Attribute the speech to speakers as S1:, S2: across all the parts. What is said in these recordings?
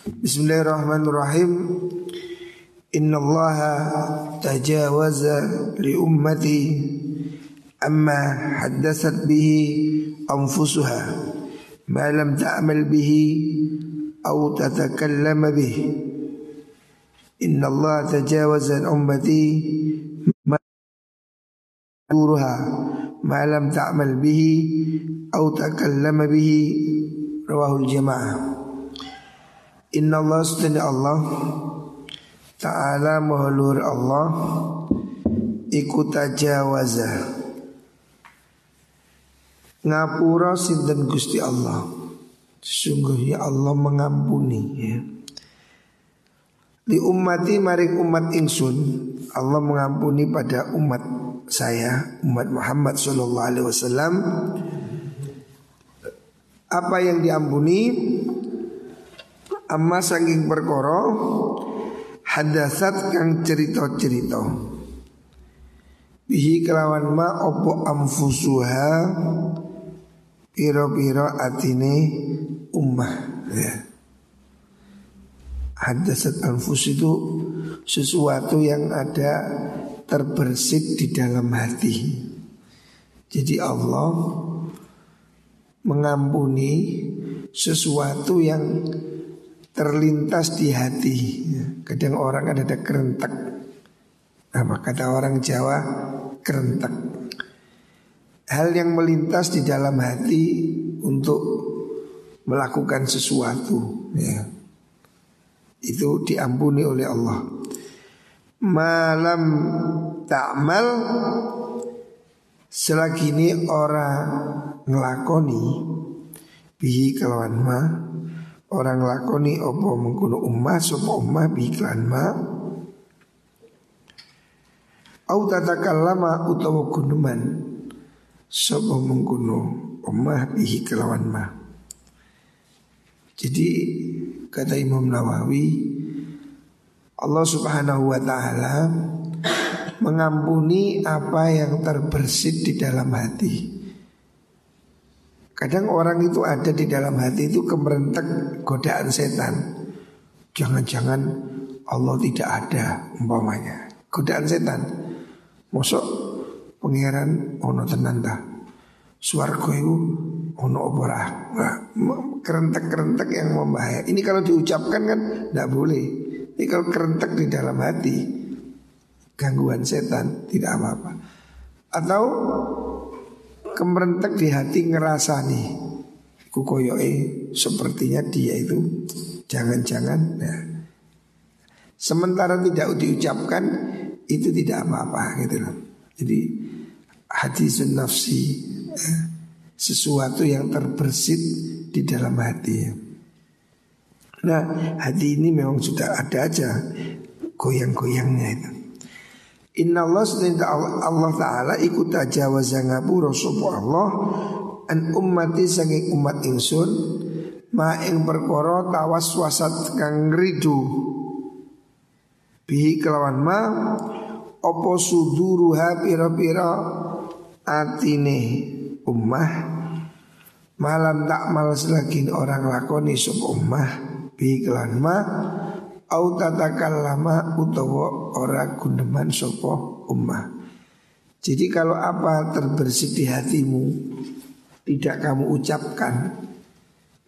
S1: Bismillahirrahmanirrahim. Inna Allah tajawaza li ummati amma haddasat bihi anfusuha ma lam ta'mal bihi أو تتكلم به إن الله تجاوز عن أمتي ما دورها ما لم تعمل به أو تكلم به رواه الجماعة Inna Allah sedunia Allah Ta'ala mahlur Allah ikutaja tajawaza Ngapura sinten gusti Allah? Sesungguhnya ya Allah mengampuni ya. Di umati maring umat ingsun Allah mengampuni pada umat saya Umat Muhammad Sallallahu Alaihi Wasallam. Apa yang diampuni? Amma saking perkara Hadasat kang cerita-cerita Bihi kelawan ma opo amfusuha Piro-piro atine ummah ya. Hadasat anfus itu sesuatu yang ada terbersit di dalam hati. Jadi Allah mengampuni sesuatu yang terlintas di hati. Ya. Kadang orang ada ada kerentak. Apa kata orang Jawa kerentak. Hal yang melintas di dalam hati untuk melakukan sesuatu ya. Itu diampuni oleh Allah Malam ta'mal Selagi ini orang ngelakoni Bihi kelawan ma Orang ngelakoni opo mengkuno ummah Sopo ummah bihi kelawan ma? Au tatakallama utawa gunuman Sopo mengkuno ummah bihi kelawan ma? Jadi kata Imam Nawawi Allah subhanahu wa ta'ala Mengampuni apa yang terbersit di dalam hati Kadang orang itu ada di dalam hati itu kemerentek godaan setan Jangan-jangan Allah tidak ada umpamanya Godaan setan Mosok pangeran ono tenanta itu ono opora kerentek-kerentek yang membahaya. Ini kalau diucapkan kan tidak boleh. Ini kalau kerentek di dalam hati gangguan setan tidak apa-apa. Atau kemerentek di hati ngerasa nih kukoyoe sepertinya dia itu jangan-jangan ya. Sementara tidak diucapkan itu tidak apa-apa gitu loh. Jadi hati nafsi ya, sesuatu yang terbersit di dalam hati. Nah, hati ini memang sudah ada aja goyang-goyangnya itu. Inna Allah Allah Ta'ala ikut aja wazangabu Rasulullah Allah An ummati sangi umat insun Ma ing perkara tawas wasat kang ridu Bihi kelawan ma Opo suduruha pira-pira Atine ummah? Malam tak malas lagi orang lakoni sub ummah. Bi kelan ma au lama utawa ora gundeman sopo ummah. Jadi kalau apa terbersih di hatimu tidak kamu ucapkan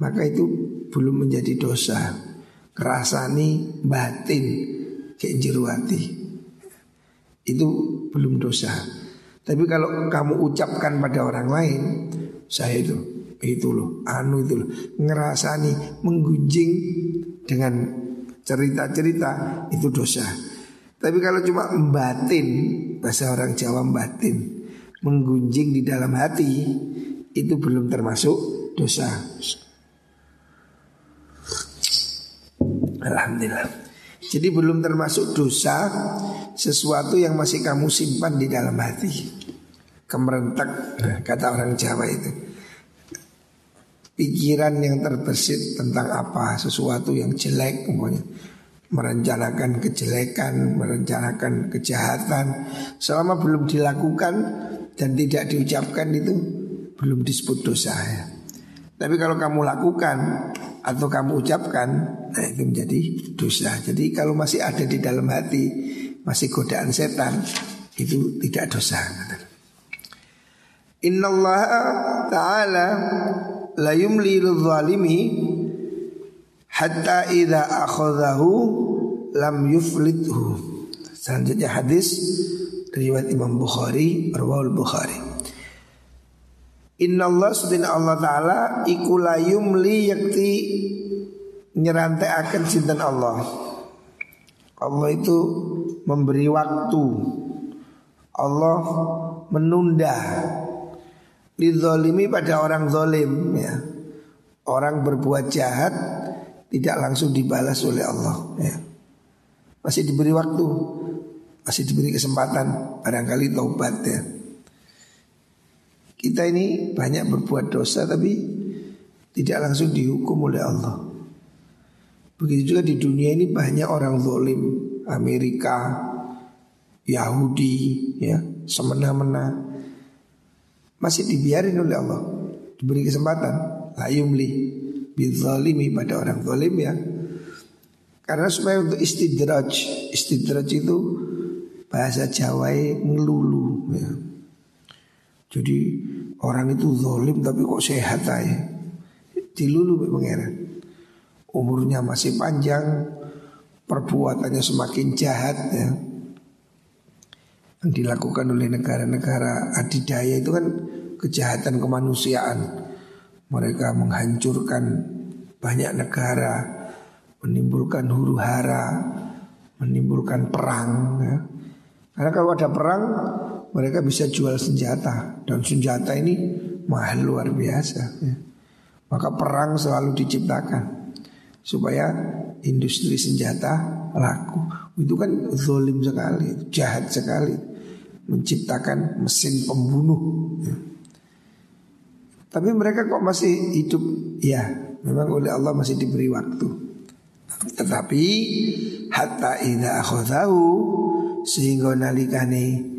S1: maka itu belum menjadi dosa. Kerasani batin kayak itu belum dosa. Tapi kalau kamu ucapkan pada orang lain, saya itu itu loh, anu itu loh, ngerasani menggunjing dengan cerita-cerita itu dosa. Tapi kalau cuma membatin, bahasa orang Jawa membatin, menggunjing di dalam hati itu belum termasuk dosa. Alhamdulillah. Jadi belum termasuk dosa sesuatu yang masih kamu simpan di dalam hati. Kemerentak kata orang Jawa itu pikiran yang terbesit tentang apa sesuatu yang jelek umpamanya merencanakan kejelekan, merencanakan kejahatan selama belum dilakukan dan tidak diucapkan itu belum disebut dosa ya. Tapi kalau kamu lakukan atau kamu ucapkan, nah itu menjadi dosa. Jadi kalau masih ada di dalam hati, masih godaan setan, itu tidak dosa. Inna Allah Ta'ala la yumli zalimi hatta idza akhadhahu lam yuflithu. Selanjutnya hadis riwayat Imam Bukhari, Rawal Bukhari. Inna Allah subhanahu Allah ta'ala iku la yakti nyerantai akan cinta Allah. Allah itu memberi waktu. Allah menunda Lidzolimi pada orang zolim ya. Orang berbuat jahat tidak langsung dibalas oleh Allah ya. Masih diberi waktu Masih diberi kesempatan Barangkali taubat ya Kita ini banyak berbuat dosa Tapi tidak langsung dihukum oleh Allah Begitu juga di dunia ini banyak orang zolim Amerika Yahudi ya semena-mena masih dibiarin oleh Allah. Diberi kesempatan. La yumli bidzalimi pada orang zalim ya. Karena supaya untuk istidraj. Istidraj itu bahasa Jawa ngelulu ya. jadi orang itu zalim tapi kok sehat aja. Dilulu pangeran. Umurnya masih panjang perbuatannya semakin jahat ya yang dilakukan oleh negara-negara adidaya itu kan kejahatan kemanusiaan. Mereka menghancurkan banyak negara, menimbulkan huru hara, menimbulkan perang. Ya. Karena kalau ada perang, mereka bisa jual senjata dan senjata ini mahal luar biasa. Ya. Maka perang selalu diciptakan supaya industri senjata laku. Itu kan zolim sekali, jahat sekali menciptakan mesin pembunuh. Ya. Tapi mereka kok masih hidup? Ya, memang oleh Allah masih diberi waktu. Tetapi hatta idza akhadhahu sehingga nalikane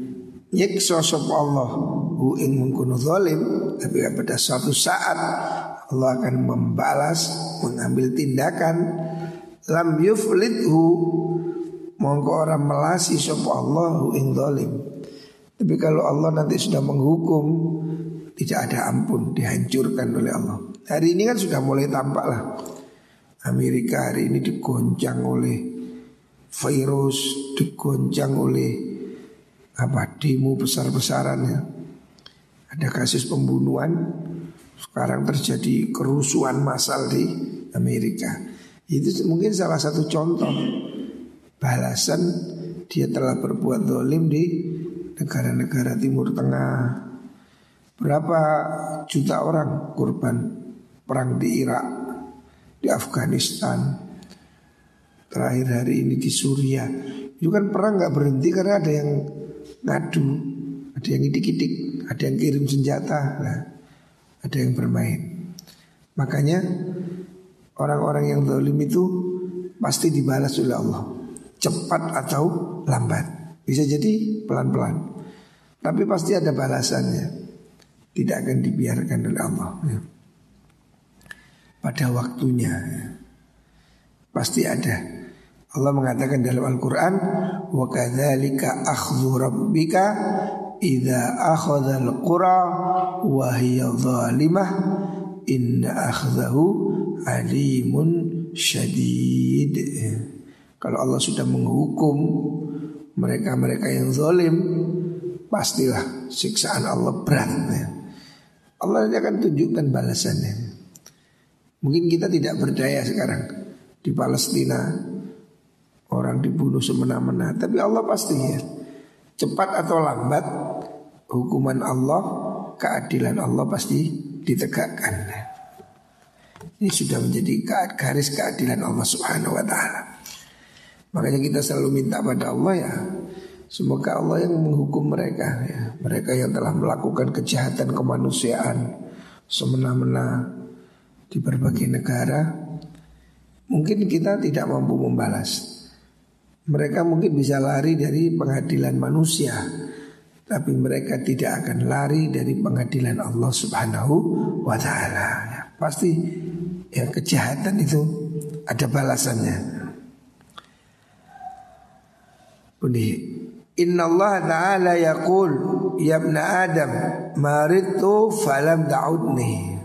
S1: nyiksa sapa Allah hu ing mengkono zalim tapi pada suatu saat Allah akan membalas mengambil tindakan lam yuflithu mongko orang melasi sapa Allah hu ing zalim tapi kalau Allah nanti sudah menghukum Tidak ada ampun Dihancurkan oleh Allah. Hari ini kan sudah mulai tampak lah. Amerika hari ini digoncang oleh Virus Digoncang oleh Apa demo besar-besaran ya Ada kasus pembunuhan Sekarang terjadi kerusuhan massal di Amerika. Itu mungkin salah satu contoh Balasan dia telah berbuat dolim di negara-negara Timur Tengah. Berapa juta orang korban perang di Irak, di Afghanistan, terakhir hari ini di Suriah. Itu kan perang nggak berhenti karena ada yang ngadu, ada yang idik-idik, ada yang kirim senjata, nah, ada yang bermain. Makanya orang-orang yang zalim itu pasti dibalas oleh Allah, cepat atau lambat. Bisa jadi pelan-pelan. Tapi pasti ada balasannya. Tidak akan dibiarkan oleh Allah. Ya. Pada waktunya. Ya. Pasti ada. Allah mengatakan dalam Al-Quran Wa kadzalika akhdhu rabbika Idza akhadhal qura Wa zalimah Inna akhdahu alimun syadid ya. Kalau Allah sudah menghukum mereka-mereka yang zalim pastilah siksaan Allah berat. Allah akan tunjukkan balasannya. Mungkin kita tidak berdaya sekarang di Palestina orang dibunuh semena-mena, tapi Allah pasti ya cepat atau lambat hukuman Allah, keadilan Allah pasti ditegakkan. Ini sudah menjadi garis keadilan Allah Subhanahu wa taala. Makanya kita selalu minta pada Allah ya Semoga Allah yang menghukum mereka ya. Mereka yang telah melakukan kejahatan kemanusiaan Semena-mena di berbagai negara Mungkin kita tidak mampu membalas Mereka mungkin bisa lari dari pengadilan manusia Tapi mereka tidak akan lari dari pengadilan Allah subhanahu wa ta'ala ya, Pasti ya kejahatan itu ada balasannya. Bunyi Inna Allah Ta'ala yaqul Ya ibn Adam Maritu falam da'udni.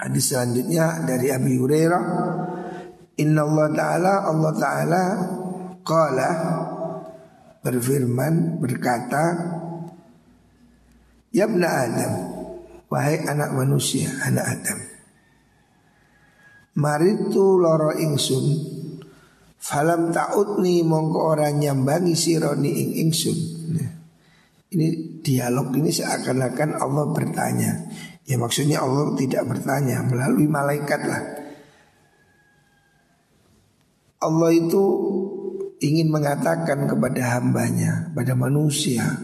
S1: Hadis selanjutnya dari Abi Hurairah. Inna Allah Ta'ala Allah Ta'ala Qala Berfirman Berkata Ya ibn Adam Wahai anak manusia Anak Adam Maritu loro ingsun Falam ta'udni mongko orang nyambangi sironi ing ingsun. Nah, ini dialog ini seakan-akan Allah bertanya. Ya maksudnya Allah tidak bertanya melalui malaikat lah. Allah itu ingin mengatakan kepada hambanya, pada manusia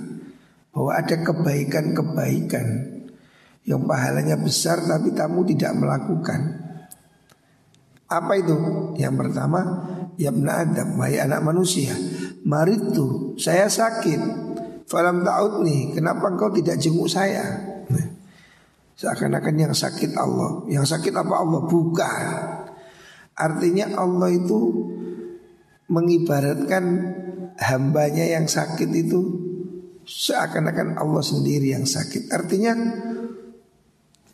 S1: bahwa ada kebaikan-kebaikan yang pahalanya besar tapi kamu tidak melakukan. Apa itu? Yang pertama, ya Adam, wahai anak manusia, maritu, saya sakit. Falam ta'ud nih, kenapa engkau tidak jenguk saya? Seakan-akan yang sakit Allah, yang sakit apa Allah? Bukan. Artinya Allah itu mengibaratkan hambanya yang sakit itu seakan-akan Allah sendiri yang sakit. Artinya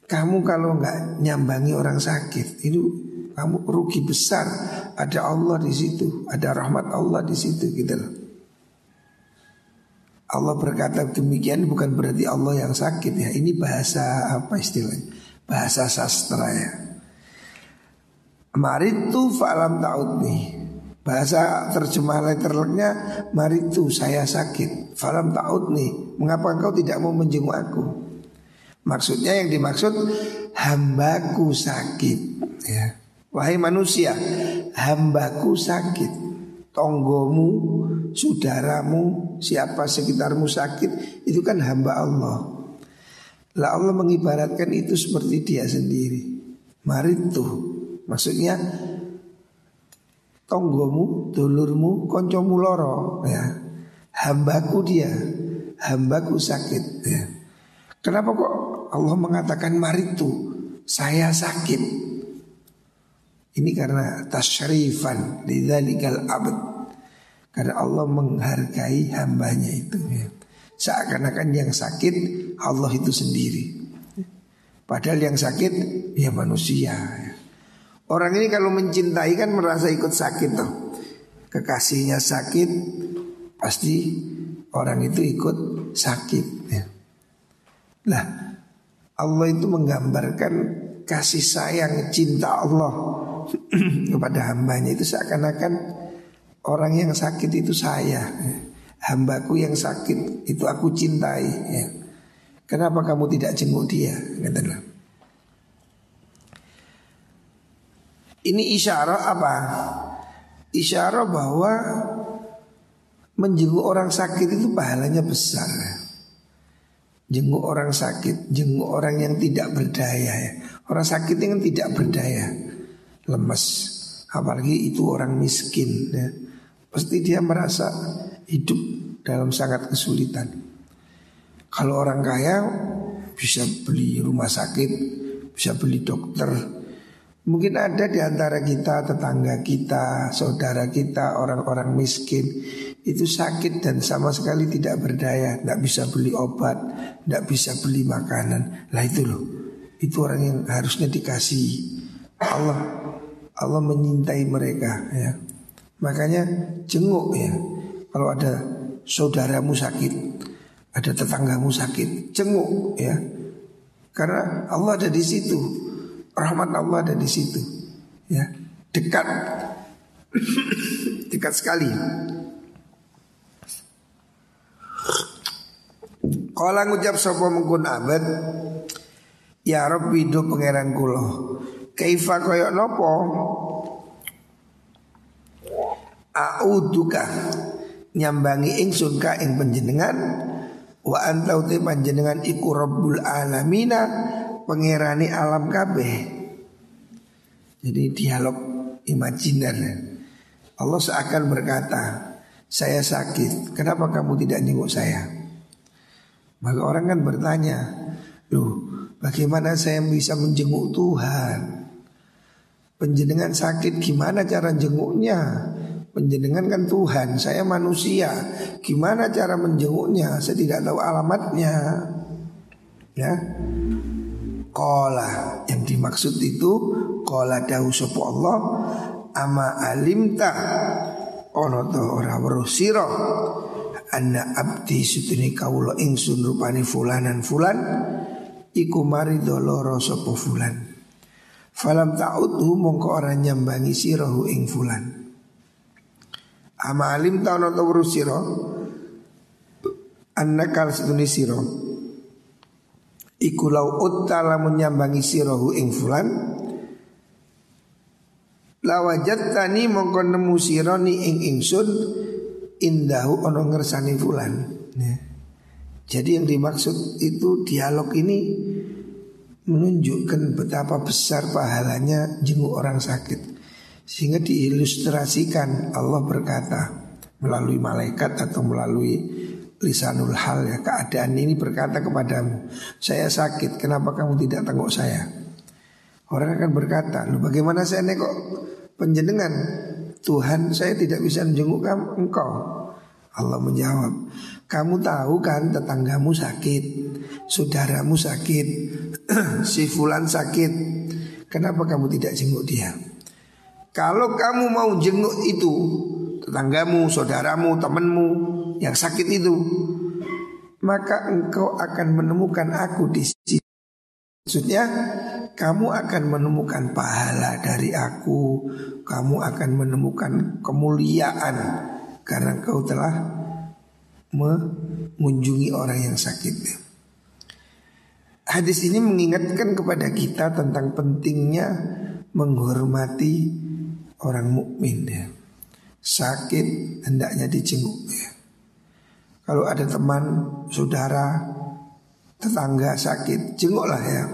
S1: kamu kalau nggak nyambangi orang sakit itu kamu rugi besar. Ada Allah di situ, ada rahmat Allah di situ gitu. Allah berkata demikian bukan berarti Allah yang sakit ya. Ini bahasa apa istilahnya? Bahasa sastra ya. Maritu fa'lam ta'udni Bahasa terjemah letternya Maritu saya sakit Falam ta'udni Mengapa engkau tidak mau menjenguk aku Maksudnya yang dimaksud Hambaku sakit ya Wahai manusia, hambaku sakit. Tonggomu, saudaramu, siapa sekitarmu sakit, itu kan hamba Allah. Lah Allah mengibaratkan itu seperti dia sendiri. Mari tuh, maksudnya tonggomu, dulurmu, koncomu loro, ya. Hambaku dia, hambaku sakit, ya. Kenapa kok Allah mengatakan mari tuh, saya sakit? Ini karena tasyrifan lidzalikal abad. Karena Allah menghargai hambanya itu ya. Seakan-akan yang sakit Allah itu sendiri. Padahal yang sakit ya manusia. Ya. Orang ini kalau mencintai kan merasa ikut sakit tuh. Kekasihnya sakit pasti orang itu ikut sakit ya. Nah Allah itu menggambarkan kasih sayang cinta Allah kepada hambanya itu seakan-akan orang yang sakit itu saya Hambaku yang sakit itu aku cintai ya. Kenapa kamu tidak jenguk dia? Katalah. Ini isyarat apa? Isyarat bahwa menjenguk orang sakit itu pahalanya besar. Jenguk orang sakit, jenguk orang yang tidak berdaya ya. Orang sakit yang tidak berdaya lemes. Apalagi itu orang miskin ya. pasti dia merasa hidup dalam sangat kesulitan. Kalau orang kaya bisa beli rumah sakit bisa beli dokter. Mungkin ada di antara kita tetangga kita saudara kita orang-orang miskin. Itu sakit dan sama sekali tidak berdaya, tidak bisa beli obat, tidak bisa beli makanan. Lah itu loh, itu orang yang harusnya dikasih Allah Allah menyintai mereka ya. Makanya jenguk ya. Kalau ada saudaramu sakit, ada tetanggamu sakit, jenguk ya. Karena Allah ada di situ. Rahmat Allah ada di situ. Ya, dekat. dekat sekali. Kalau ngucap sapa mengkun abad Ya Rabbi do pangeran kula Kaifa koyok nopo? A'uduka Nyambangi ingsun ka ing panjenengan. Wa antau te panjenengan iku rabbul alamina Pengerani alam kabeh. Jadi dialog imajiner. Allah seakan berkata Saya sakit. Kenapa kamu tidak nengok saya? Maka orang kan bertanya Loh Bagaimana saya bisa menjenguk Tuhan? Penjenengan sakit gimana cara jenguknya? Penjenengan kan Tuhan, saya manusia. Gimana cara menjenguknya? Saya tidak tahu alamatnya. Ya. Kola yang dimaksud itu kola dahu sopo Allah ama alimta ono to ora weruh sira anna abdi sutuni kawula ingsun rupane fulanan fulan iku marido loro sapa fulan falam ta'udhu mongko ora nyambangi sirahu ing fulan. Ama alim ta ono to weruh sira annakal sutuni sira. Iku lau uttala menyambangi sirahu ing fulan lawajat tani mongko nemu sironi ing ingsun indahu ono ngersani fulan. Ya. Jadi yang dimaksud itu dialog ini menunjukkan betapa besar pahalanya jenguk orang sakit. Sehingga diilustrasikan Allah berkata melalui malaikat atau melalui lisanul hal ya keadaan ini berkata kepadamu Saya sakit kenapa kamu tidak tengok saya? Orang akan berkata lu bagaimana saya nekok penjenengan? Tuhan saya tidak bisa menjenguk kamu engkau. Allah menjawab Kamu tahu kan tetanggamu sakit Saudaramu sakit Si fulan sakit. Kenapa kamu tidak jenguk dia? Kalau kamu mau jenguk itu Tetanggamu, saudaramu, temanmu Yang sakit itu Maka engkau akan menemukan aku di sini Maksudnya kamu akan menemukan pahala dari aku. Kamu akan menemukan kemuliaan karena kau telah mengunjungi orang yang sakit. Hadis ini mengingatkan kepada kita tentang pentingnya menghormati orang mukmin ya. Sakit hendaknya dijenguk ya. Kalau ada teman, saudara, tetangga sakit, jenguklah ya.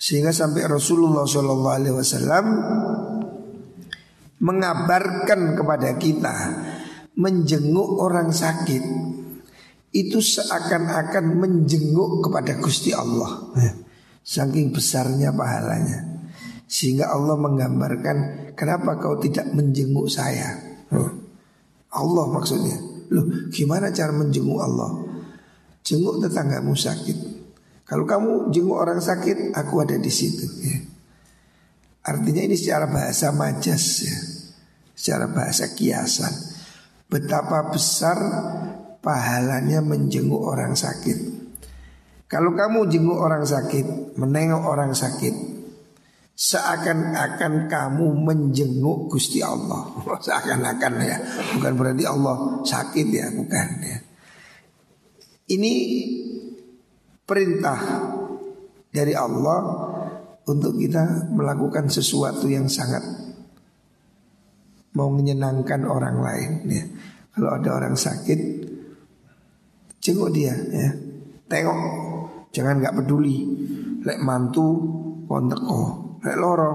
S1: Sehingga sampai Rasulullah Shallallahu Alaihi Wasallam mengabarkan kepada kita menjenguk orang sakit itu seakan-akan menjenguk kepada Gusti Allah. Saking besarnya pahalanya. Sehingga Allah menggambarkan kenapa kau tidak menjenguk saya? Allah maksudnya. Loh, gimana cara menjenguk Allah? Jenguk tetanggamu sakit. Kalau kamu jenguk orang sakit, aku ada di situ. Ya. Artinya ini secara bahasa majas ya. Secara bahasa kiasan Betapa besar pahalanya menjenguk orang sakit. Kalau kamu jenguk orang sakit Menengok orang sakit Seakan-akan kamu menjenguk Gusti Allah. Seakan-akan ya Bukan berarti Allah sakit ya Bukan ya. Ini perintah dari Allah untuk kita melakukan sesuatu yang sangat mau menyenangkan orang lain ya. Kalau ada orang sakit jenguk dia ya. Tengok jangan nggak peduli. Lek mantu kon teko, lek loro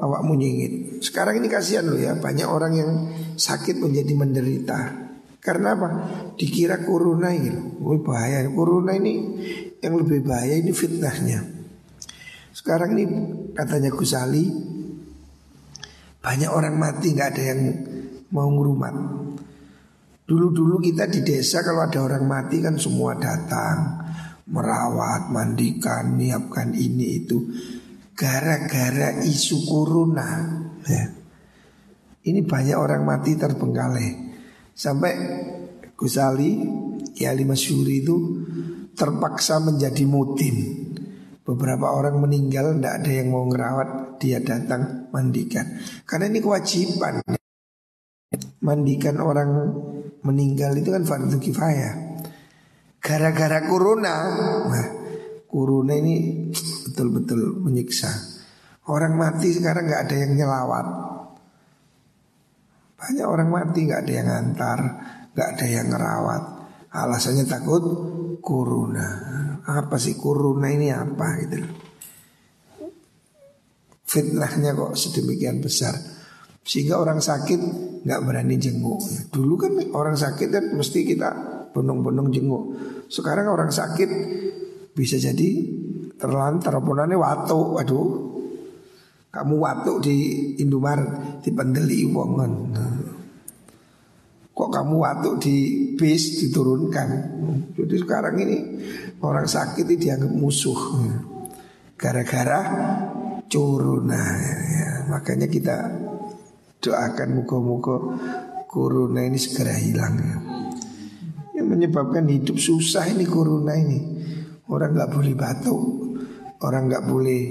S1: awakmu nyingit. Sekarang ini kasihan loh ya, banyak orang yang sakit menjadi menderita. Karena apa? Dikira corona ini, oh, bahaya. Corona ini yang lebih bahaya ini fitnahnya. Sekarang ini katanya Gusali banyak orang mati nggak ada yang mau ngurumat. Dulu-dulu kita di desa kalau ada orang mati kan semua datang merawat, mandikan, menyiapkan ini itu. Gara-gara isu corona, ya. Ini banyak orang mati terbengkalai. Sampai Gusali, Kiai Masyuri itu terpaksa menjadi mutim Beberapa orang meninggal tidak ada yang mau ngerawat Dia datang mandikan. Karena ini kewajiban. Mandikan orang meninggal itu kan fardu kifayah. Gara-gara corona. Nah corona ini betul-betul menyiksa. Orang mati sekarang nggak ada yang nyelawat. Banyak orang mati nggak ada yang ngantar nggak ada yang ngerawat. Alasannya takut corona apa sih corona ini apa gitu Fitnahnya kok sedemikian besar. Sehingga orang sakit nggak berani jenguk. Dulu kan orang sakit kan mesti kita penuh-penuh jenguk. Sekarang orang sakit bisa jadi terlantar oponane watu aduh kamu watu di Indomaret di pendeli wongan kok kamu watu di bis diturunkan? Jadi sekarang ini orang sakit itu dianggap musuh gara-gara corona ya, makanya kita doakan muka-muka corona ini segera hilang ya. Yang menyebabkan hidup susah ini corona ini. Orang nggak boleh batuk, orang nggak boleh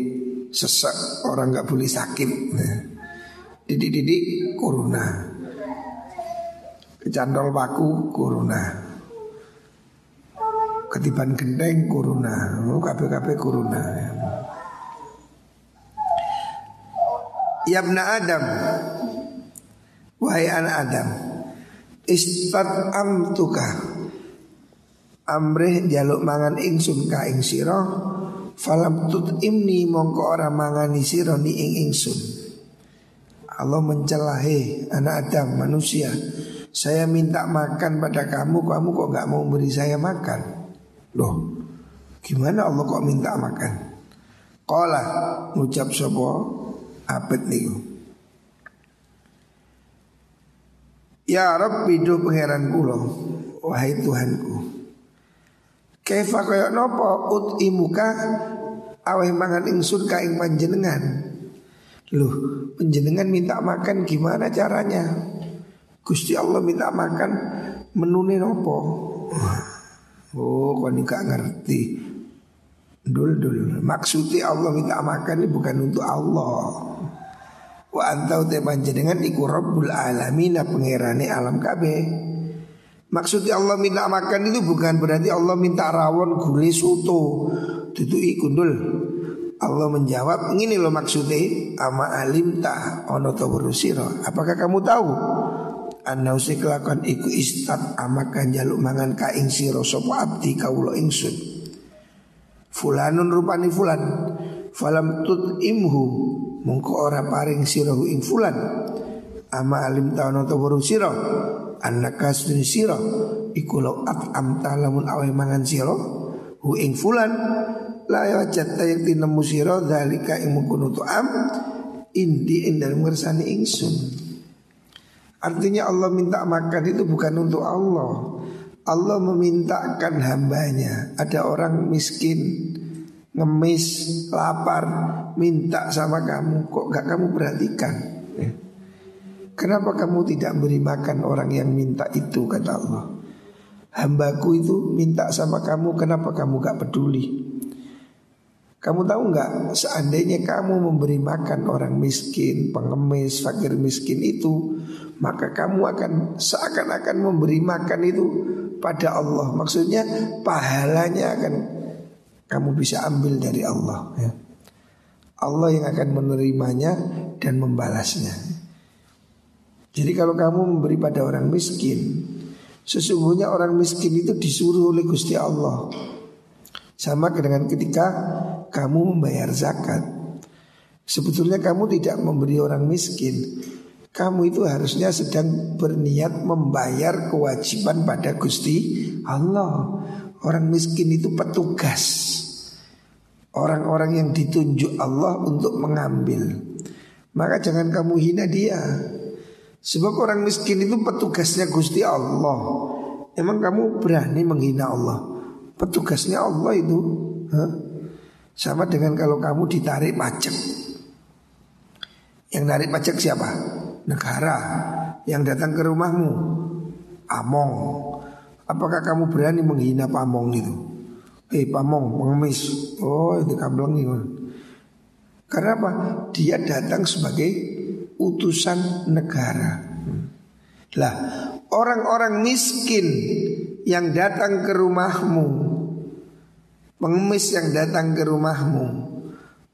S1: sesak, orang nggak boleh sakit. Nah, didik-didik corona, kecandol baku corona, ketiban gendeng corona, lu KPKP corona. Yabna Adam. Wahai anak Adam Istad amtuka amrih jaluk mangan ingsun ka ing sira falam tut imni mongko ora mangani sira ni ing ingsun. Allah mencelahi anak Adam manusia. Saya minta makan pada kamu kamu kok nggak mau beri saya makan loh gimana Allah kok minta makan Kola ngucap sopo abet niku Ya Rabbi do pangeran kula wahai Tuhanku Kaifa kaya nopo ut imuka aweh mangan ingsun ka panjenengan. Loh, panjenengan minta makan gimana caranya? Gusti Allah minta makan menune nopo? Oh, kau ini gak ngerti. Dul dul. Maksudnya Allah minta makan ini bukan untuk Allah. Wa antau te panjenengan iku Rabbul alamin pangerane alam kabeh. Maksudnya Allah minta makan itu bukan berarti Allah minta rawon gulai soto Tutui kundul Allah menjawab ini loh maksudnya Ama alim ta ono berusiro Apakah kamu tahu Anna usik lakon iku istat amakan jaluk mangan ka ing siro sopo abdi kaulo ingsun. Fulanun rupani fulan Falam tut imhu Mungko ora paring siro ing fulan. Ama alim ta ono berusiro annaka sunni sira iku law amta lamun awe mangan sira hu ing fulan la yajatta yakti nemu sira dalika ing mungkunu am indi ing dalem ingsun Artinya Allah minta makan itu bukan untuk Allah. Allah memintakan hambanya. Ada orang miskin Ngemis, lapar Minta sama kamu Kok gak kamu perhatikan? Ya. Kenapa kamu tidak beri makan orang yang minta itu? kata Allah. Hambaku itu minta sama kamu Kenapa kamu gak peduli Kamu tahu nggak Seandainya kamu memberi makan orang miskin Pengemis, fakir miskin itu Maka kamu akan seakan-akan memberi makan itu Pada Allah. Maksudnya pahalanya akan Kamu bisa ambil dari Allah ya. Allah yang akan menerimanya Dan membalasnya. Jadi kalau kamu memberi pada orang miskin Sesungguhnya orang miskin itu disuruh oleh Gusti Allah. Sama dengan ketika kamu membayar zakat Sebetulnya kamu tidak memberi orang miskin Kamu itu harusnya sedang berniat membayar kewajiban pada Gusti Allah Orang miskin itu petugas Orang-orang yang ditunjuk Allah untuk mengambil Maka jangan kamu hina dia Sebab orang miskin itu petugasnya Gusti Allah. Emang kamu berani menghina Allah? Petugasnya Allah itu huh? Sama dengan kalau kamu ditarik pajak. Yang narik pajak siapa? Negara yang datang ke rumahmu. Among. Apakah kamu berani menghina Pamong itu? Eh Pamong pengemis. Oh itu kambleng itu. Karena apa? Dia datang sebagai utusan negara. Lah, orang-orang miskin yang datang ke rumahmu, pengemis yang datang ke rumahmu,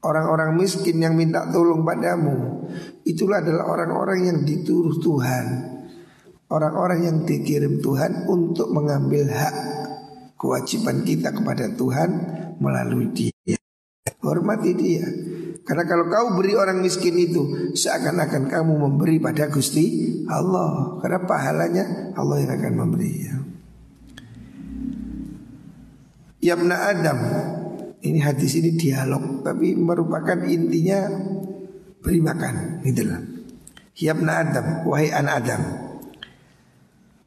S1: orang-orang miskin yang minta tolong padamu, itulah adalah orang-orang yang dituruh Tuhan. Orang-orang yang dikirim Tuhan untuk mengambil hak kewajiban kita kepada Tuhan melalui dia. Hormati dia. Karena kalau kau beri orang miskin itu Seakan-akan kamu memberi pada Gusti Allah Karena pahalanya Allah yang akan memberi. Yabna Adam Ini hadis ini dialog tapi merupakan intinya beri makan loh. Yabna Adam, wahai anak Adam.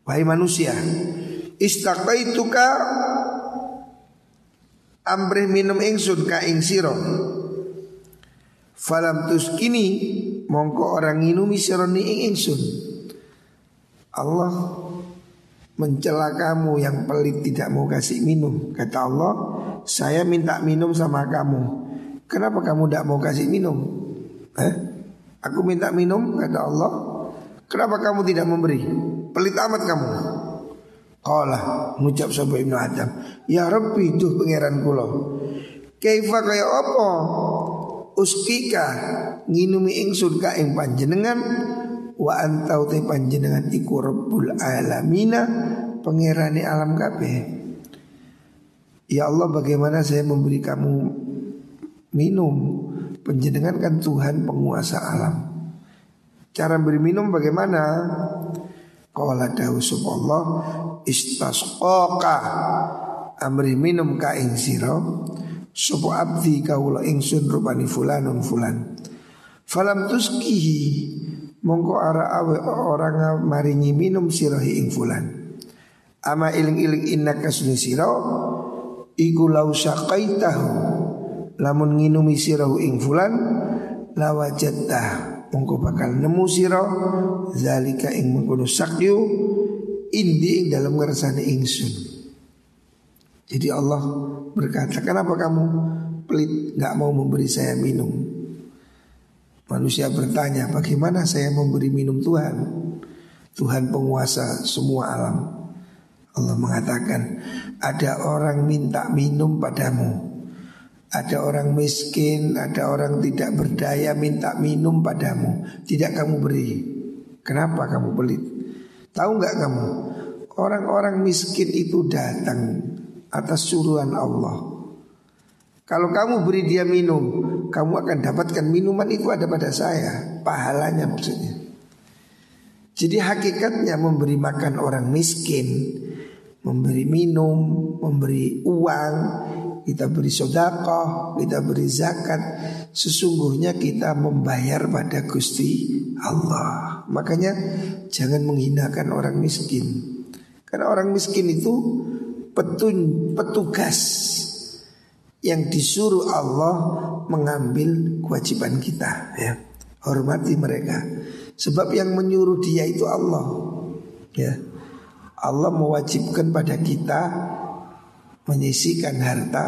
S1: Wahai manusia, istaqaituka amrih minum ingsun ka ing sira. Falam tuskini mongko orang nginumi sira ni ing ingsun. Allah mencela kamu yang pelit tidak mau kasih minum. Kata Allah, saya minta minum sama kamu. Kenapa kamu tidak mau kasih minum? Eh? Aku minta minum, kata Allah. Kenapa kamu tidak memberi? Pelit amat kamu. Allah mengucap sebuah Ibnu Adam, "Ya Rabbi, duh pangeran kula. Kaifa kaya apa? Uskika nginumi ingsun ka ing panjenengan wa antau te panjenengan iku Rabbul alamina, pangerane alam kabeh." Ya Allah bagaimana saya memberi kamu minum Penjenengan kan Tuhan penguasa alam Cara beri minum bagaimana? Qala dawu Allah istasqaqa amri minum ka ing sira sapa abdi kaula ingsun rupani fulanun fulan falam tuskihi mongko ara awe orang maringi minum sirahi ing fulan ama iling-iling innaka sunni sira iku lau saqaitahu lamun nginumi sirahu ing fulan lawajattah mongko bakal nemu sira zalika ing mengkono sakyu indi ing dalam ngersane ingsun. Jadi Allah berkata, "Kenapa kamu pelit nggak mau memberi saya minum?" Manusia bertanya, "Bagaimana saya memberi minum Tuhan?" Tuhan penguasa semua alam. Allah mengatakan, "Ada orang minta minum padamu." Ada orang miskin, ada orang tidak berdaya minta minum padamu, tidak kamu beri. Kenapa kamu pelit? Tahu nggak kamu? Orang-orang miskin itu datang atas suruhan Allah. Kalau kamu beri dia minum, kamu akan dapatkan minuman itu ada pada saya, pahalanya maksudnya. Jadi hakikatnya memberi makan orang miskin, memberi minum, memberi uang kita beri sodakoh, kita beri zakat, sesungguhnya kita membayar pada Gusti Allah. Makanya jangan menghinakan orang miskin. Karena orang miskin itu petun, petugas yang disuruh Allah mengambil kewajiban kita ya. Hormati mereka. Sebab yang menyuruh dia itu Allah. Ya. Allah mewajibkan pada kita menyisikan harta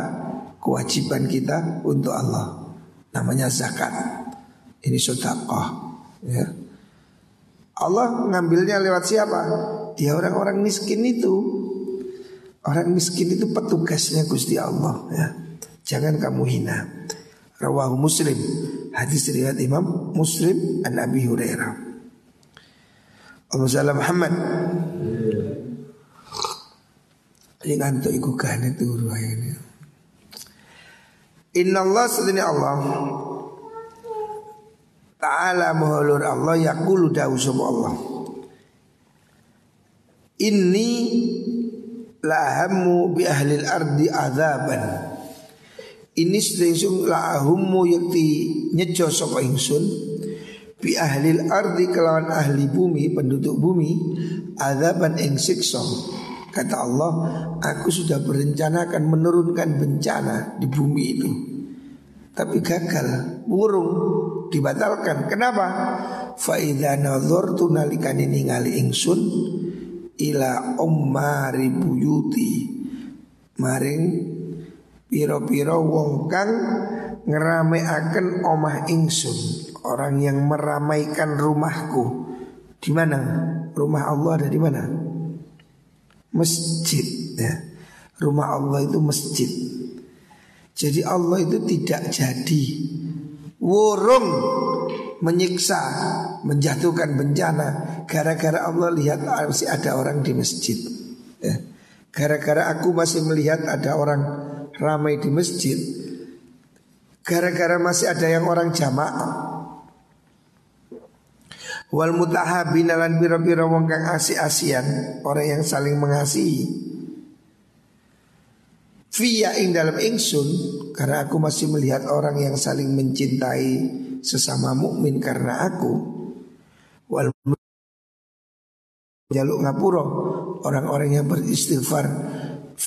S1: kewajiban kita untuk Allah. Namanya zakat. Ini sedekah, ya. Allah ngambilnya lewat siapa? Dia orang-orang miskin itu. Orang miskin itu petugasnya Gusti Allah ya. Jangan kamu hina. Rawahu Muslim. Hadis riwayat Imam Muslim an Abi Hurairah. Allah Muhammad ini ngantuk iku gane turu ini. Inna Allah sedini Allah Ta'ala muhalur Allah Yakulu dawu sama Allah Inni Lahammu bi ahlil ardi azaban Ini sedang lahammu yakti nyejo sapa ingsun Bi ahlil ardi kelawan ahli bumi Penduduk bumi Azaban ing siksa Kata Allah, aku sudah berencana akan menurunkan bencana di bumi itu. Tapi gagal, burung dibatalkan. Kenapa? Faida nazar tu nalikan ini ngali ingsun ila ummari buyuti maring piro-piro wong kang ngerameaken omah ingsun orang yang meramaikan rumahku di mana rumah Allah ada di mana masjid ya. Rumah Allah itu masjid. Jadi Allah itu tidak jadi wurung menyiksa, menjatuhkan bencana gara-gara Allah lihat masih ada orang di masjid. Ya. Gara-gara aku masih melihat ada orang ramai di masjid. Gara-gara masih ada yang orang jamaah Wal mutahabina lan bira-bira wong kang asih-asian, orang yang saling mengasihi. Via ing dalam ingsun karena aku masih melihat orang yang saling mencintai sesama mukmin karena aku wal jaluk ngapuro orang-orang yang beristighfar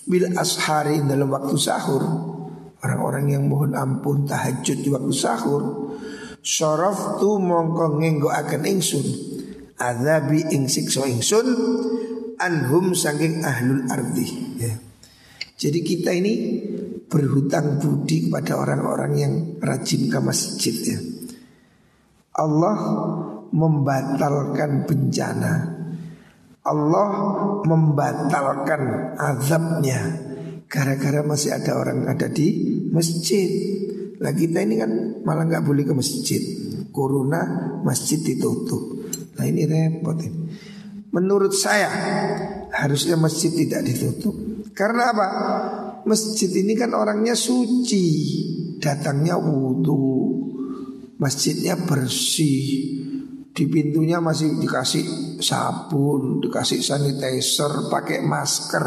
S1: bil ashari dalam waktu sahur orang-orang yang mohon ampun tahajud di waktu sahur syaraf tu mongko ngenggo akan ingsun azabi ing siksa ingsun anhum saking ahlul ardi ya. Jadi kita ini berhutang budi kepada orang-orang yang rajin ke masjid ya. Allah membatalkan bencana. Allah membatalkan azabnya gara-gara masih ada orang ada di masjid. Lah kita ini kan malah nggak boleh ke masjid. Corona masjid ditutup. Nah ini repot ini. Menurut saya harusnya masjid tidak ditutup. Karena apa? Masjid ini kan orangnya suci, datangnya wudhu, masjidnya bersih, di pintunya masih dikasih sabun, dikasih sanitizer, pakai masker.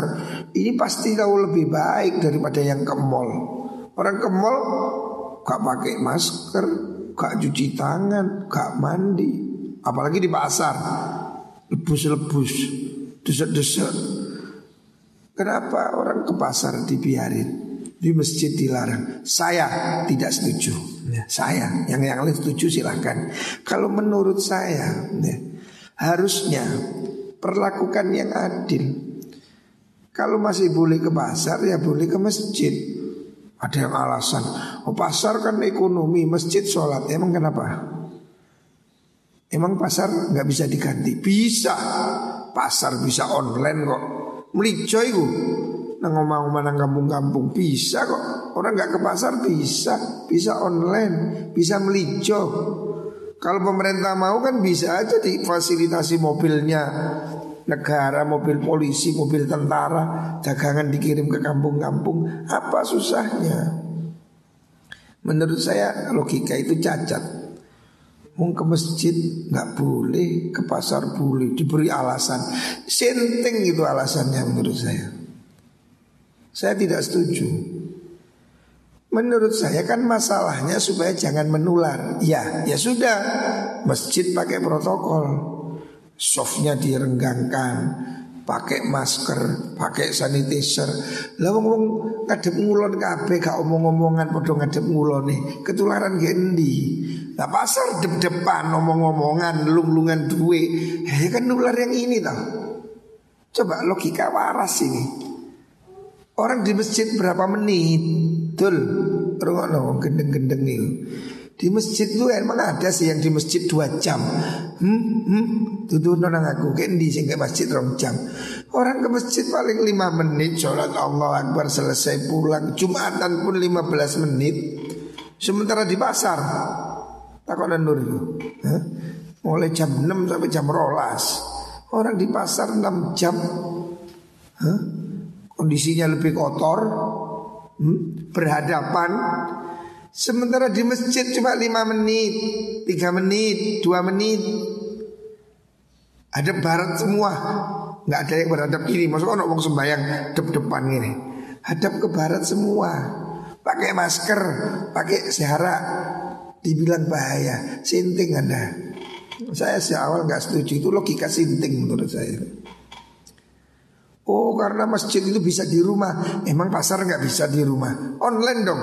S1: Ini pasti tahu lebih baik daripada yang ke mall. Orang ke mall gak pakai masker, gak cuci tangan, gak mandi, apalagi di pasar, lebus-lebus, desek-desek. Kenapa orang ke pasar dibiarin? Di masjid dilarang. Saya tidak setuju. Ya, saya, yang yang lain setuju silahkan. Kalau menurut saya, ya, harusnya perlakukan yang adil. Kalau masih boleh ke pasar ya boleh ke masjid. Ada yang alasan, oh pasar kan ekonomi, masjid sholat. Emang kenapa? Emang pasar nggak bisa diganti? Bisa. Pasar bisa online kok. Melijo itu Nang ngomong nang kampung-kampung bisa kok. Orang nggak ke pasar bisa. Bisa online Bisa melijo. Kalau pemerintah mau kan bisa aja difasilitasi mobilnya. Negara, mobil polisi, mobil tentara Dagangan dikirim ke kampung-kampung. Apa susahnya? Menurut saya logika itu cacat. Mau ke masjid nggak boleh, ke pasar boleh, diberi alasan. Senting itu alasannya menurut saya. Saya tidak setuju. Menurut saya kan masalahnya supaya jangan menular. Ya, ya sudah. Masjid pakai protokol. Softnya direnggangkan, pakai masker, pakai sanitizer. Lah ngomong ngadep ngulon kabeh gak omong-omongan padha ngadep ngulone. Ketularan gendi. Nah pasar dep-depan ngomong-ngomongan lung-lungan duwe Ya kan nular yang ini tau Coba logika waras ini Orang di masjid berapa menit? Dul Rungokno gendeng-gendeng nih di masjid itu emang ada sih yang di masjid dua jam. Hmm, hmm. Tutur nonang aku. Kendi sih ke masjid rong jam. Orang ke masjid paling lima menit Sholat Allah Akbar selesai pulang. Jumatan pun lima belas menit. Sementara di pasar. Takonan nur itu. Mulai jam 6 sampai jam rolas. Orang di pasar 6 jam. Hah? Kondisinya lebih kotor. Hmm? Berhadapan. Sementara di masjid cuma 5 menit, 3 menit, 2 menit. Ada barat semua. Nggak ada yang berhadap kiri. Maksudnya orang ngomong sembayang dep-depan ini. Hadap ke barat semua. Pakai masker, pakai sehara, dibilang bahaya, sinting Anda. Saya sejak awal nggak setuju itu logika sinting menurut saya. Oh karena masjid itu bisa di rumah. Emang pasar nggak bisa di rumah? Online dong.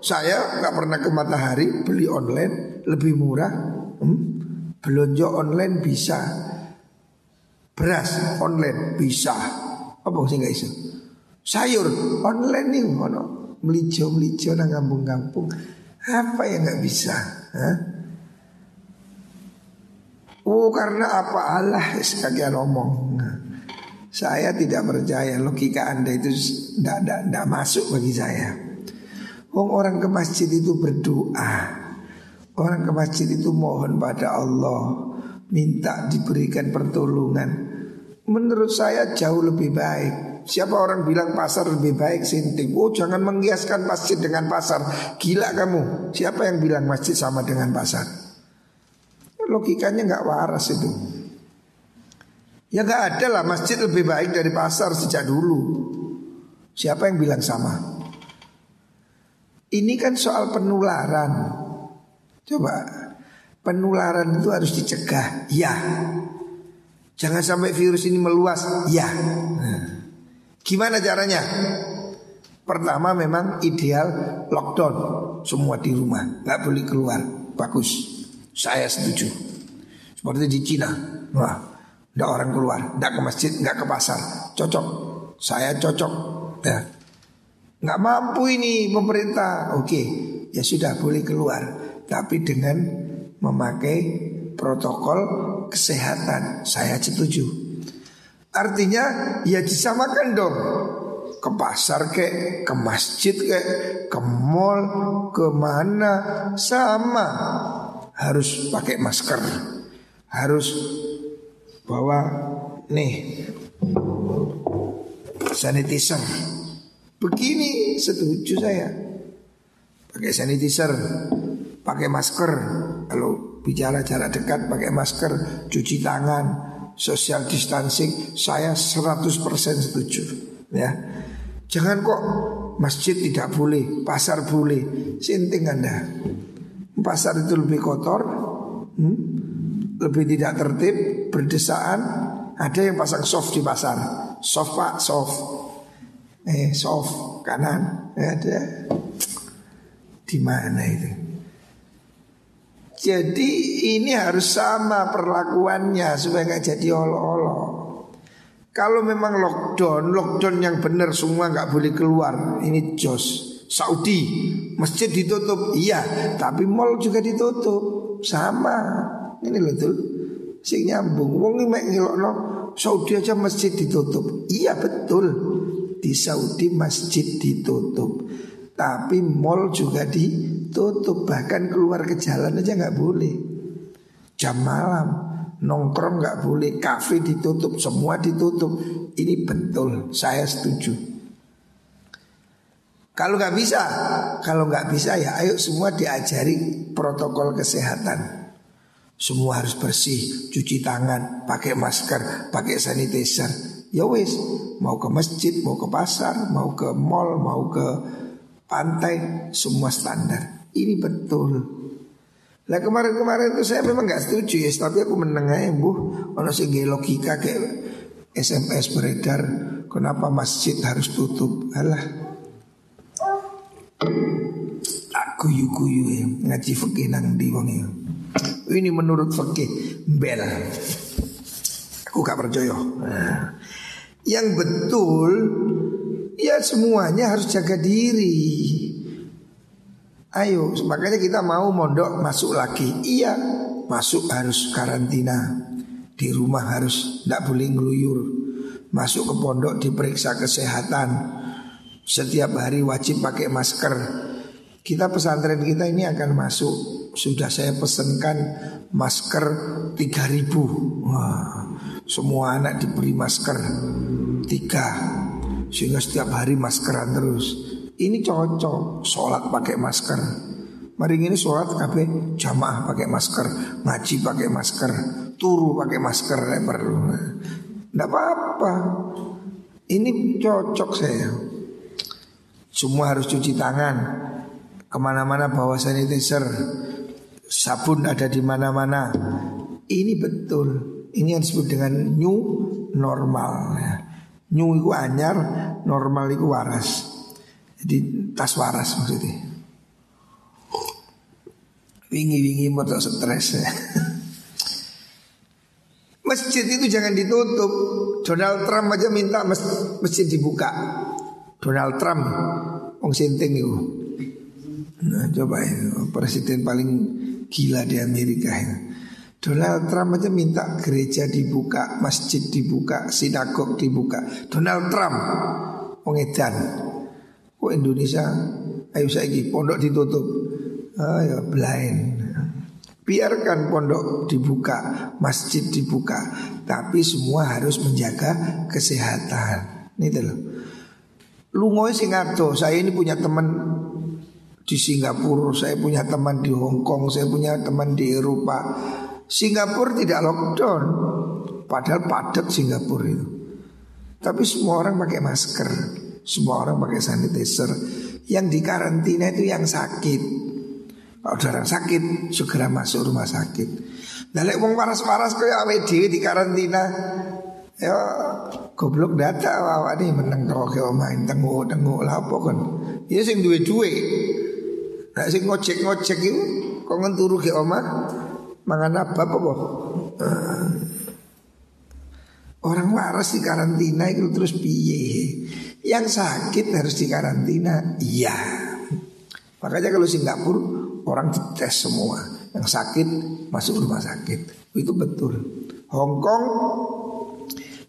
S1: Saya nggak pernah ke matahari Beli online Lebih murah. Hmm? Belanja online bisa. Beras online bisa. Apa sih nggak bisa? Sayur online nih Melijo melijo nang kampung-kampung. Apa yang nggak bisa? Hah? Oh karena apa? Allah sekalian ngomong. Nah, saya tidak percaya logika anda itu tidak masuk bagi saya. Wong orang ke masjid itu berdoa. Orang ke masjid itu mohon pada Allah minta diberikan pertolongan. Menurut saya jauh lebih baik. Siapa orang bilang pasar lebih baik sinting? Oh jangan menghiaskan masjid dengan pasar. Gila kamu. Siapa yang bilang masjid sama dengan pasar? Logikanya nggak waras itu Ya nggak ada lah masjid lebih baik dari pasar sejak dulu Siapa yang bilang sama? Ini kan soal penularan. Coba penularan itu harus dicegah. Ya. Jangan sampai virus ini meluas. Ya. Nah. Gimana caranya? Pertama memang ideal lockdown semua di rumah, nggak boleh keluar. Bagus, saya setuju. Seperti di Cina, wah, nggak orang keluar, nggak ke masjid, nggak ke pasar, cocok. Saya cocok, ya. Nggak mampu ini pemerintah, oke, ya sudah boleh keluar, tapi dengan memakai protokol kesehatan, saya setuju. Artinya ya disamakan dong. Ke pasar ke, ke masjid ke, ke mall, ke mana. Sama. Harus pakai masker, harus bawa nih sanitizer. Begini setuju saya. Pakai sanitizer, pakai masker. Kalau bicara jarak dekat pakai masker, cuci tangan, social distancing, saya 100% setuju. Ya, Jangan kok masjid tidak boleh, pasar boleh. Sinting Anda. Pasar itu lebih kotor, hmm? Lebih tidak tertib, berdesaan. Ada yang pasang soft di pasar. Soft pak, soft. Eh, soft kanan. Ada. Di mana itu? Jadi ini harus sama perlakuannya supaya nggak jadi olo-olo. Kalau memang lockdown, lockdown yang benar semua nggak boleh keluar. Ini jos. Saudi masjid ditutup, iya, tapi mall juga ditutup, sama. Ini loh tuh, sing nyambung. Wong ini no, Saudi aja masjid ditutup, iya betul. Di Saudi masjid ditutup, tapi mall juga ditutup. Bahkan keluar ke jalan aja nggak boleh. Jam malam Nongkrong nggak boleh, kafe ditutup, semua ditutup. Ini betul, saya setuju. Kalau nggak bisa, kalau nggak bisa ya ayo semua diajari protokol kesehatan. Semua harus bersih, cuci tangan, pakai masker, pakai sanitizer. Ya wes, mau ke masjid, mau ke pasar, mau ke mall, mau ke pantai, semua standar. Ini betul. Nah kemarin-kemarin itu saya memang nggak setuju ya, tapi aku menengah ya bu, ono sing logika kayak SMS beredar, kenapa masjid harus tutup? Alah, aku guyu ya ngaji fakih nang di wong ya. Ini menurut fakih bel. Aku gak percaya. Nah, yang betul ya semuanya harus jaga diri. Ayo, makanya kita mau mondok masuk lagi. Iya, masuk harus karantina. Di rumah harus tidak boleh ngeluyur. Masuk ke pondok diperiksa kesehatan. Setiap hari wajib pakai masker. Kita pesantren kita ini akan masuk. Sudah saya pesankan masker 3000 Wah, semua anak diberi masker tiga sehingga setiap hari maskeran terus. Ini cocok sholat pakai masker. Mari ini sholat kafe jamaah pakai masker, ngaji pakai masker, turu pakai masker ya perlu. Tidak apa-apa. Ini cocok saya. Semua harus cuci tangan. Ke mana-mana bawa sanitizer. Sabun ada di mana-mana. Ini betul. Ini yang disebut dengan new normal. Ya. New itu anyar, normal itu waras. Jadi tas waras maksudnya. Wingi-wingi mau stres ya. Masjid itu jangan ditutup. Donald Trump aja minta masjid dibuka. Donald Trump, Wong Sinting itu. Nah coba itu presiden paling gila di Amerika itu. Donald Trump aja minta gereja dibuka, masjid dibuka, sinagog dibuka. Donald Trump, Wong Edan. Kok Indonesia ayo saiki pondok ditutup. Ayo blind. Biarkan pondok dibuka, masjid dibuka, tapi semua harus menjaga kesehatan. Ini loh. Lungoy sing saya ini punya teman di Singapura, saya punya teman di Hong Kong, saya punya teman di Eropa. Singapura tidak lockdown, padahal padat Singapura itu. Tapi semua orang pakai masker. Semua orang pakai sanitizer. Yang di karantina itu yang sakit. Kalau ada orang sakit segera masuk rumah sakit. Nah lek wong waras-waras kaya awake di karantina. Ya goblok data awak nih meneng ke main tengok-tengok lah apa kan. Ya sing duwe duwe. Nah sing ngojek-ngojek itu kok ngenturu ke omah mangan apa apa uh, Orang waras di karantina itu terus piye? Yang sakit harus di karantina. Iya. Makanya kalau Singapura orang dites semua. Yang sakit masuk rumah sakit. Itu betul. Hong Kong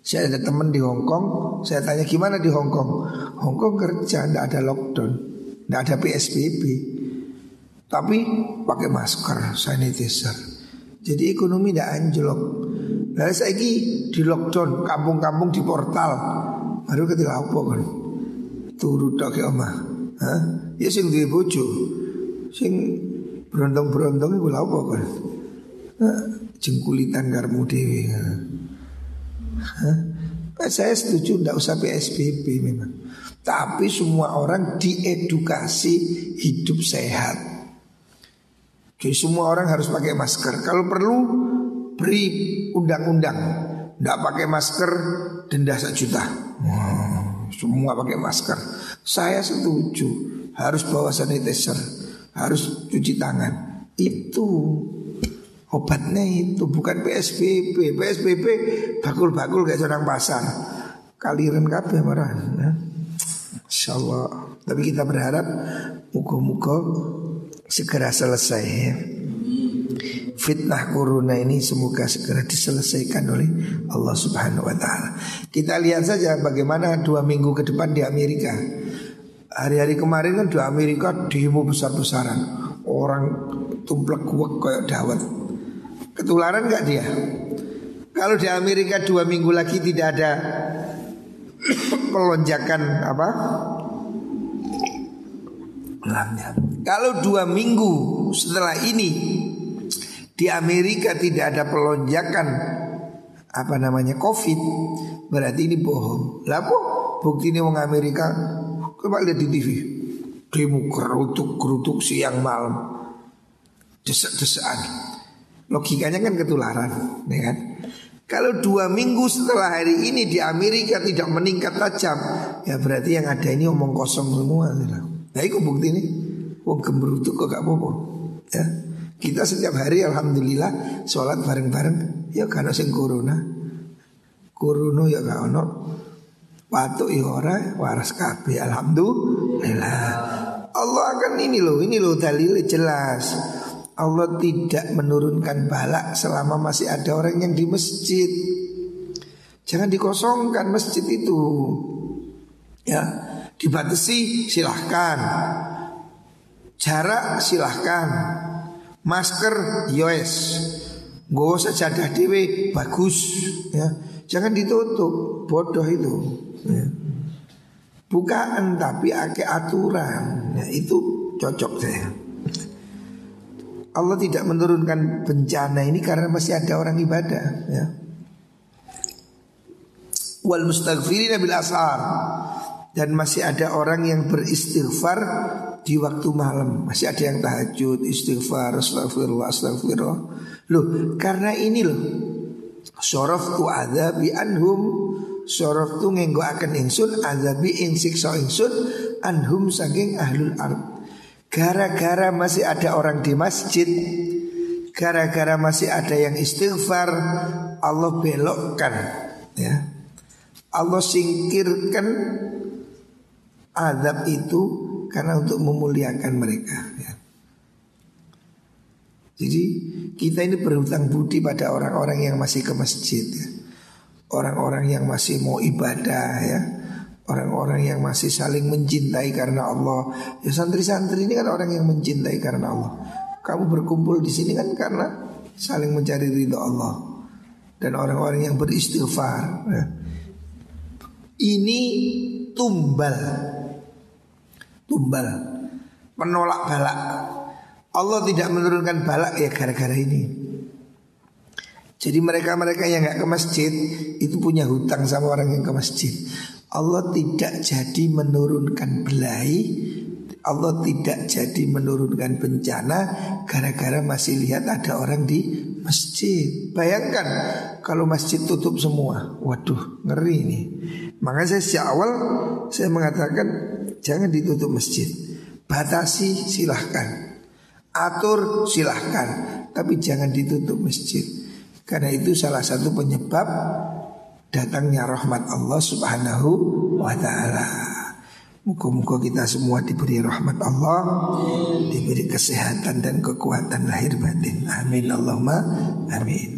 S1: Saya ada teman di Hong Kong. Saya tanya gimana di Hong Kong? Hong Kong kerja tidak ada lockdown. Tidak ada PSBB Tapi pakai masker Sanitizer. Jadi ekonomi tidak anjlok. Lalu saya di lockdown kampung-kampung di portal. Baru ketika apa kan turu tok ke omah Hah? ya sing duwe bojo. Sing berontong-berontong iku lha apa kan jengkulitan karmu dewi Hah? saya setuju tidak usah PSBB memang. Tapi semua orang diedukasi hidup sehat jadi semua orang harus pakai masker. Kalau perlu beri undang-undang. Tidak pakai masker denda sejuta hmm, Semua pakai masker. Saya setuju Harus bawa sanitizer Harus cuci tangan. Itu Obatnya itu bukan PSBB PSBB bakul-bakul kayak seorang pasar. Kaliran kabeh marah ya. Insya Allah Tapi kita berharap Muka-muka segera selesai ya fitnah corona ini semoga segera diselesaikan oleh Allah Subhanahu wa taala. Kita lihat saja bagaimana dua minggu ke depan di Amerika. Hari-hari kemarin kan di Amerika demo besar-besaran. Orang tumplek kuat kayak dawet. Ketularan nggak dia? Kalau di Amerika dua minggu lagi tidak ada pelonjakan apa? Kalau dua minggu setelah ini di Amerika tidak ada pelonjakan apa namanya COVID, berarti ini bohong. Lah Bukti ini orang Amerika coba lihat di TV. Demo kerutuk-kerutuk siang malam. Desak-desakan. Logikanya kan ketularan, ya kan? Kalau dua minggu setelah hari ini di Amerika tidak meningkat tajam, ya berarti yang ada ini omong kosong semua. Nah itu bukti ini, wong gemerutuk kok gak apa-apa, ya. Kita setiap hari alhamdulillah sholat bareng-bareng ya karena sing corona. Corona ya gak ono. Watu ya ora waras kabeh alhamdulillah. Allah akan ini loh, ini loh dalil jelas. Allah tidak menurunkan balak selama masih ada orang yang di masjid. Jangan dikosongkan masjid itu. Ya, dibatasi silahkan. Jarak silahkan Masker yos Gue sajadah dewe bagus ya. Jangan ditutup Bodoh itu ya. Bukaan tapi ake aturan ya, Itu cocok saya Allah tidak menurunkan bencana ini karena masih ada orang ibadah ya. Wal mustaghfirina bil asar dan masih ada orang yang beristighfar di waktu malam. Masih ada yang tahajud istighfar astagfirullah astagfirullah loh karena ini loh. Sorof tu adabi anhum. Sorof tu ngenggo akan insun adabi ing siksa insun anhum saking ahlul ard. Gara-gara masih ada orang di masjid gara-gara masih ada yang istighfar Allah belokkan ya. Allah singkirkan azab itu karena untuk memuliakan mereka ya. Jadi kita ini berhutang budi pada orang-orang yang masih ke masjid ya. Orang-orang yang masih mau ibadah ya Orang-orang yang masih saling mencintai karena Allah Ya santri-santri ini kan orang yang mencintai karena Allah Kamu berkumpul di sini kan karena saling mencari ridho Allah Dan orang-orang yang beristighfar ya. Ini tumbal tumbal menolak balak Allah tidak menurunkan balak ya gara-gara ini Jadi mereka-mereka yang nggak ke masjid itu punya hutang sama orang yang ke masjid. Allah tidak jadi menurunkan belai, Allah tidak jadi menurunkan bencana gara-gara masih lihat ada orang di masjid. Bayangkan kalau masjid tutup semua, waduh ngeri nih. Maka saya sejak awal saya mengatakan jangan ditutup masjid, batasi silahkan, atur silahkan, tapi jangan ditutup masjid. Karena itu salah satu penyebab datangnya rahmat Allah Subhanahu wa taala. Muka-muka kita semua diberi rahmat Allah, diberi kesehatan dan kekuatan lahir batin. Amin Allahumma amin.